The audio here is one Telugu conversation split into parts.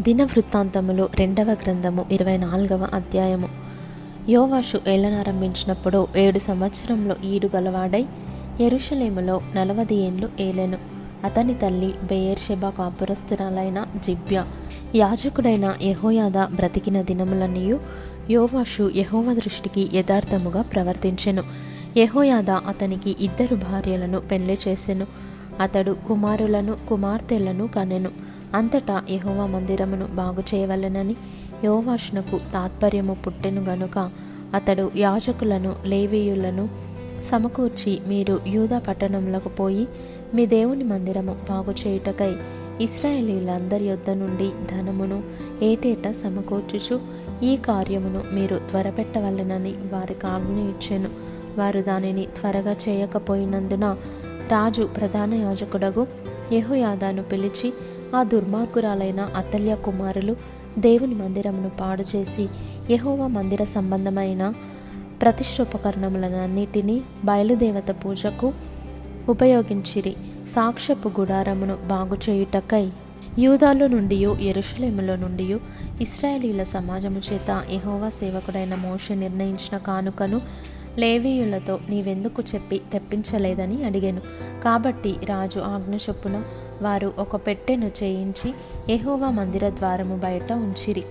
దిన వృత్తాంతములు రెండవ గ్రంథము ఇరవై నాలుగవ అధ్యాయము. యోవాషు ఏలనారంభించినప్పుడు ఏడు సంవత్సరంలో ఈడు గలవాడై ఎరుషలేములో నలవది ఏండ్లు ఏలెను. అతని తల్లి బెయేర్షెబా కాపురస్తురాలైన జిబ్య. యాజకుడైన యహోయాద బ్రతికిన దినములన్నీయు యోవాషు యహోవ దృష్టికి యథార్థముగా ప్రవర్తించెను. యహోయాద అతనికి ఇద్దరు భార్యలను పెళ్ళి చేసెను. అతడు కుమారులను కుమార్తెలను కనెను. అంతటా యహోవా మందిరమును బాగు చేయవలెనని యోవాషునకు తాత్పర్యము పుట్టెను గనుక అతడు యాజకులను లేవీయులను సమకూర్చి మీరు యూదా పట్టణంలోకి పోయి మీ దేవుని మందిరము బాగు చేయుటకై ఇస్రాయేలీలందరి యొద్ద నుండి ధనమును ఏటేటా సమకూర్చుచు ఈ కార్యమును మీరు త్వరపెట్టవలెనని వారికి ఆజ్ఞ ఇచ్చెను. వారు దానిని త్వరగా చేయకపోయినందున రాజు ప్రధాన యాజకుడగు యహోయాదాను పిలిచి ఆ దుర్మార్గురాలైన అతల్య కుమారులు దేవుని మందిరమును పాడు చేసి యహోవా మందిర సంబంధమైన ప్రతిష్టోపకరణములన్నిటినీ బయలుదేవత పూజకు ఉపయోగించిరి. సాక్ష్యపు గుడారమును బాగు చేయుటకై యూదాలో నుండి ఎరుషలేములో నుండి ఇస్రాయేలీల సమాజము చేత ఎహోవా సేవకుడైన మోష నిర్ణయించిన కానుకను లేవీయులతో నీవెందుకు చెప్పి తెప్పించలేదని అడిగాను. కాబట్టి రాజు ఆజ్ఞ చొప్పున వారు ఒక పెట్టెను చేయించి ఎహోవా మందిర ద్వారము బయట ఉంచిరి.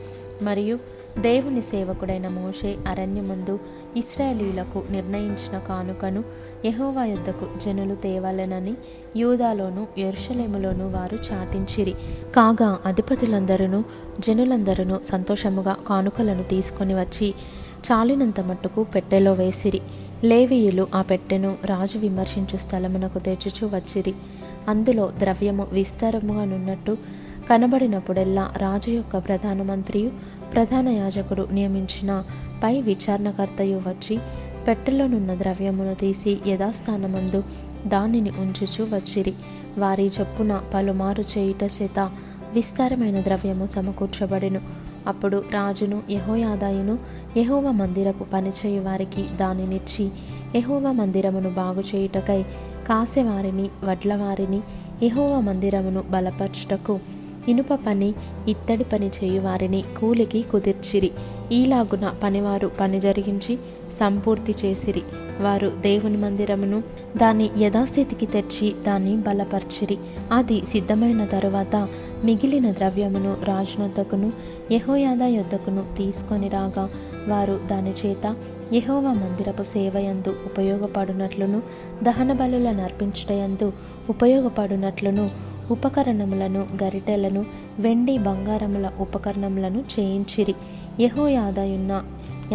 మరియు దేవుని సేవకుడైన మోషే అరణ్యమందు ఇస్రాయేలీలకు నిర్ణయించిన కానుకను ఎహోవా యుద్ధకు జనులు తేవాలనని యూదాలోను ఎరుషలేములోను వారు చాటించిరి. కాగా అధిపతులందరూ జనులందరూ సంతోషముగా కానుకలను తీసుకొని వచ్చి చాలినంత మట్టుకు పెట్టెలో వేసిరి. లేవీయులు ఆ పెట్టెను రాజు విమర్శించు స్థలమునకు తెచ్చుచూ వచ్చిరి. అందులో ద్రవ్యము విస్తారముగా నున్నట్టు కనబడినప్పుడెల్లా రాజు యొక్క ప్రధానమంత్రియు ప్రధాన యాజకుడు నియమించిన పై విచారణకర్తయు వచ్చి పెట్టెలోనున్న ద్రవ్యమును తీసి యథాస్థానమందు దానిని ఉంచుచు వచ్చిరి. వారి చొప్పున పలుమారు చేయుట చేత విస్తారమైన ద్రవ్యము సమకూర్చబడెను. అప్పుడు రాజును యహోయాదాయును యహోవ మందిరపు పనిచేయు వారికి దానినిచ్చి యహోవ మందిరమును బాగు చేయుటకై కాసెవారిని వడ్లవారిని యహోవ మందిరమును బలపరచుటకు ఇనుప పని ఇత్తడి పని చేయువారిని కూలికి కుదిర్చిరి. ఈలాగున పనివారు పని జరిగించి సంపూర్తి చేసిరి. వారు దేవుని మందిరమును దాన్ని యథాస్థితికి తెచ్చి దాన్ని బలపర్చిరి. అది సిద్ధమైన తరువాత మిగిలిన ద్రవ్యమును రాజునొద్దకును యహోయాద యొద్దకును తీసుకొని రాగా వారు దాని చేత యహోవా మందిరపు సేవయందు ఉపయోగపడునట్లును దహన బలులను అర్పించటయందు ఉపయోగపడునట్లును ఉపకరణములను గరిటెలను వెండి బంగారముల ఉపకరణములను చేయించిరి. యహోయాదయున్న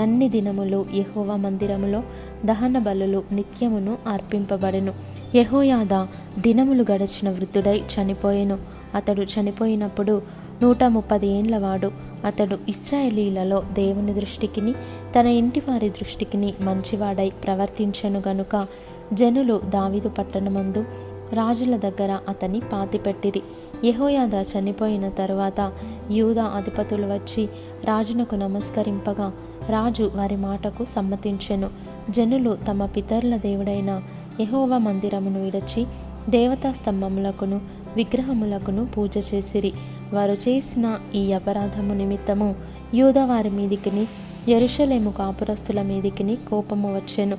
అన్ని దినములు యహోవ మందిరములో దహన బలులు నిత్యమును అర్పింపబడెను. యహోయాద దినములు గడిచిన వృద్ధుడై చనిపోయెను. అతడు చనిపోయినప్పుడు నూట ముప్పది ఏండ్లవాడు. అతడు ఇస్రాయేలీలలో దేవుని దృష్టికిని తన ఇంటి వారి దృష్టికిని మంచివాడై ప్రవర్తించెను గనుక జనులు దావిదు పట్టణమందు రాజుల దగ్గర అతని పాతిపెట్టిరి. యహోయాద చనిపోయిన తరువాత యూదా అధిపతులు వచ్చి రాజునకు నమస్కరింపగా రాజు వారి మాటకు సమ్మతించెను. జనులు తమ పితరుల దేవుడైన యహోవ మందిరమును విడచి దేవతా స్తంభములకును విగ్రహములకును పూజ చేసిరి. వారు చేసిన ఈ అపరాధము నిమిత్తము యూద వారి మీదికిని ఎరుషలేము కాపురస్తుల మీదికిని కోపము వచ్చెను.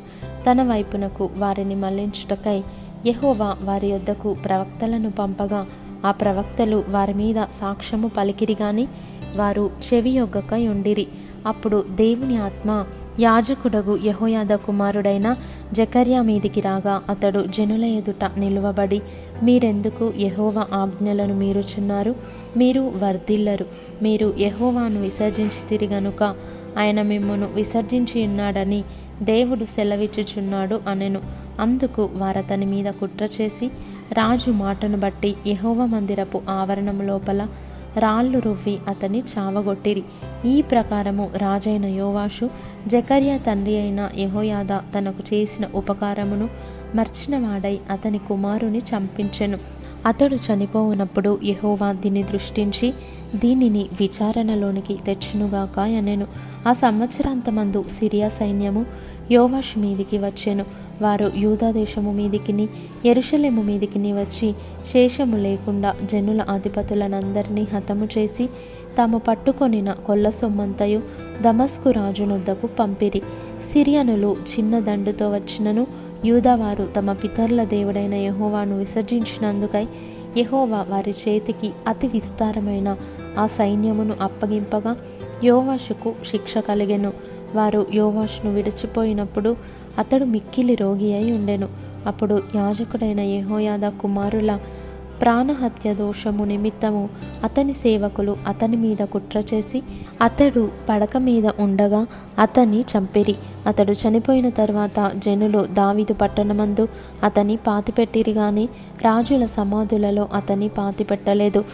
తన వైపునకు వారిని మళ్ళించుటకై యహోవా వారి యొద్దకు ప్రవక్తలను పంపగా ఆ ప్రవక్తలు వారి మీద సాక్ష్యము పలికిరిగాని వారు చెవి యొగ్గకై ఉండిరి. అప్పుడు దేవుని ఆత్మ యాజకుడగు యహోయాద కుమారుడైన జకర్యా మీదికి రాగా అతడు జనుల ఎదుట నిలువబడి మీరెందుకు యహోవ ఆజ్ఞలను మీరుచున్నారు? మీరు వర్ధిల్లరు. మీరు యహోవాను విసర్జించితిరి గనుక ఆయన మిమ్మను విసర్జించి ఉన్నాడని దేవుడు సెలవిచ్చుచున్నాడు అనెను. అందుకు వారతని మీద కుట్ర చేసి రాజు మాటను బట్టి యహోవ మందిరపు ఆవరణం లోపల రాళ్ళు రువ్వి అతని చావగొట్టిరి. ఈ ప్రకారము రాజైన యోవాషు జకర్య తండ్రి అయిన యహోయాద తనకు చేసిన ఉపకారమును మర్చినవాడై అతని కుమారుని చంపించెను. అతడు చనిపోవునప్పుడు యహోవా దీన్ని దృష్టించి దీనిని విచారణలోనికి తెచ్చునుగాక అనెను. ఆ సంవత్సరాంతమందు సిరియా సైన్యము యోవాషు మీదికి వచ్చెను. వారు యూదాదేశము మీదికిని ఎరుషలేము మీదికిని వచ్చి శేషము లేకుండా జనుల అధిపతులనందరినీ హతము చేసి తాము పట్టుకొనిన కొల్ల సొమ్మంతయు దమస్కు రాజునొద్దకు పంపిరి. సిరియనులు చిన్న దండుతో వచ్చినను యూదావారు తమ పితరుల దేవుడైన యహోవాను విసర్జించినందుకై యహోవా వారి చేతికి అతి విస్తారమైన ఆ సైన్యమును అప్పగింపగా యోవాషుకు శిక్ష కలిగెను. వారు యోవాషును విడిచిపోయినప్పుడు అతడు మిక్కిలి రోగి అయి ఉండెను. అప్పుడు యాజకుడైన యహోయాద కుమారుల ప్రాణహత్య దోషము నిమిత్తము అతని సేవకులు అతని మీద కుట్ర చేసి అతడు పడక మీద ఉండగా అతన్ని చంపిరి. అతడు చనిపోయిన తర్వాత జనులు దావిదు పట్టణమందు అతని పాతిపెట్టిరి గాని రాజుల సమాధులలో అతని పాతిపెట్టలేదు.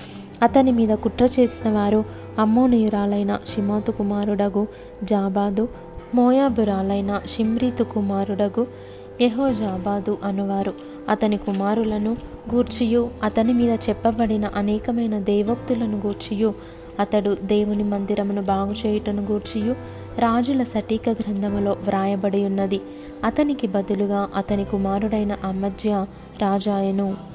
అతని మీద కుట్ర చేసిన వారు అమ్మోనియురాలైన షిమాతు కుమారుడగు జాబాదు మోయాబురాలైన షిమ్రీతు కుమారుడగు యహోజాబాదు అనువారు. అతని కుమారులను గూర్చియు అతని మీద చెప్పబడిన అనేకమైన దేవోక్తులను గూర్చియు అతడు దేవుని మందిరమును బాగు చేయుటను గూర్చియు రాజుల సటీక గ్రంథములో వ్రాయబడి ఉన్నది అతనికి బదులుగా అతని కుమారుడైన అమధ్య రాజాయను.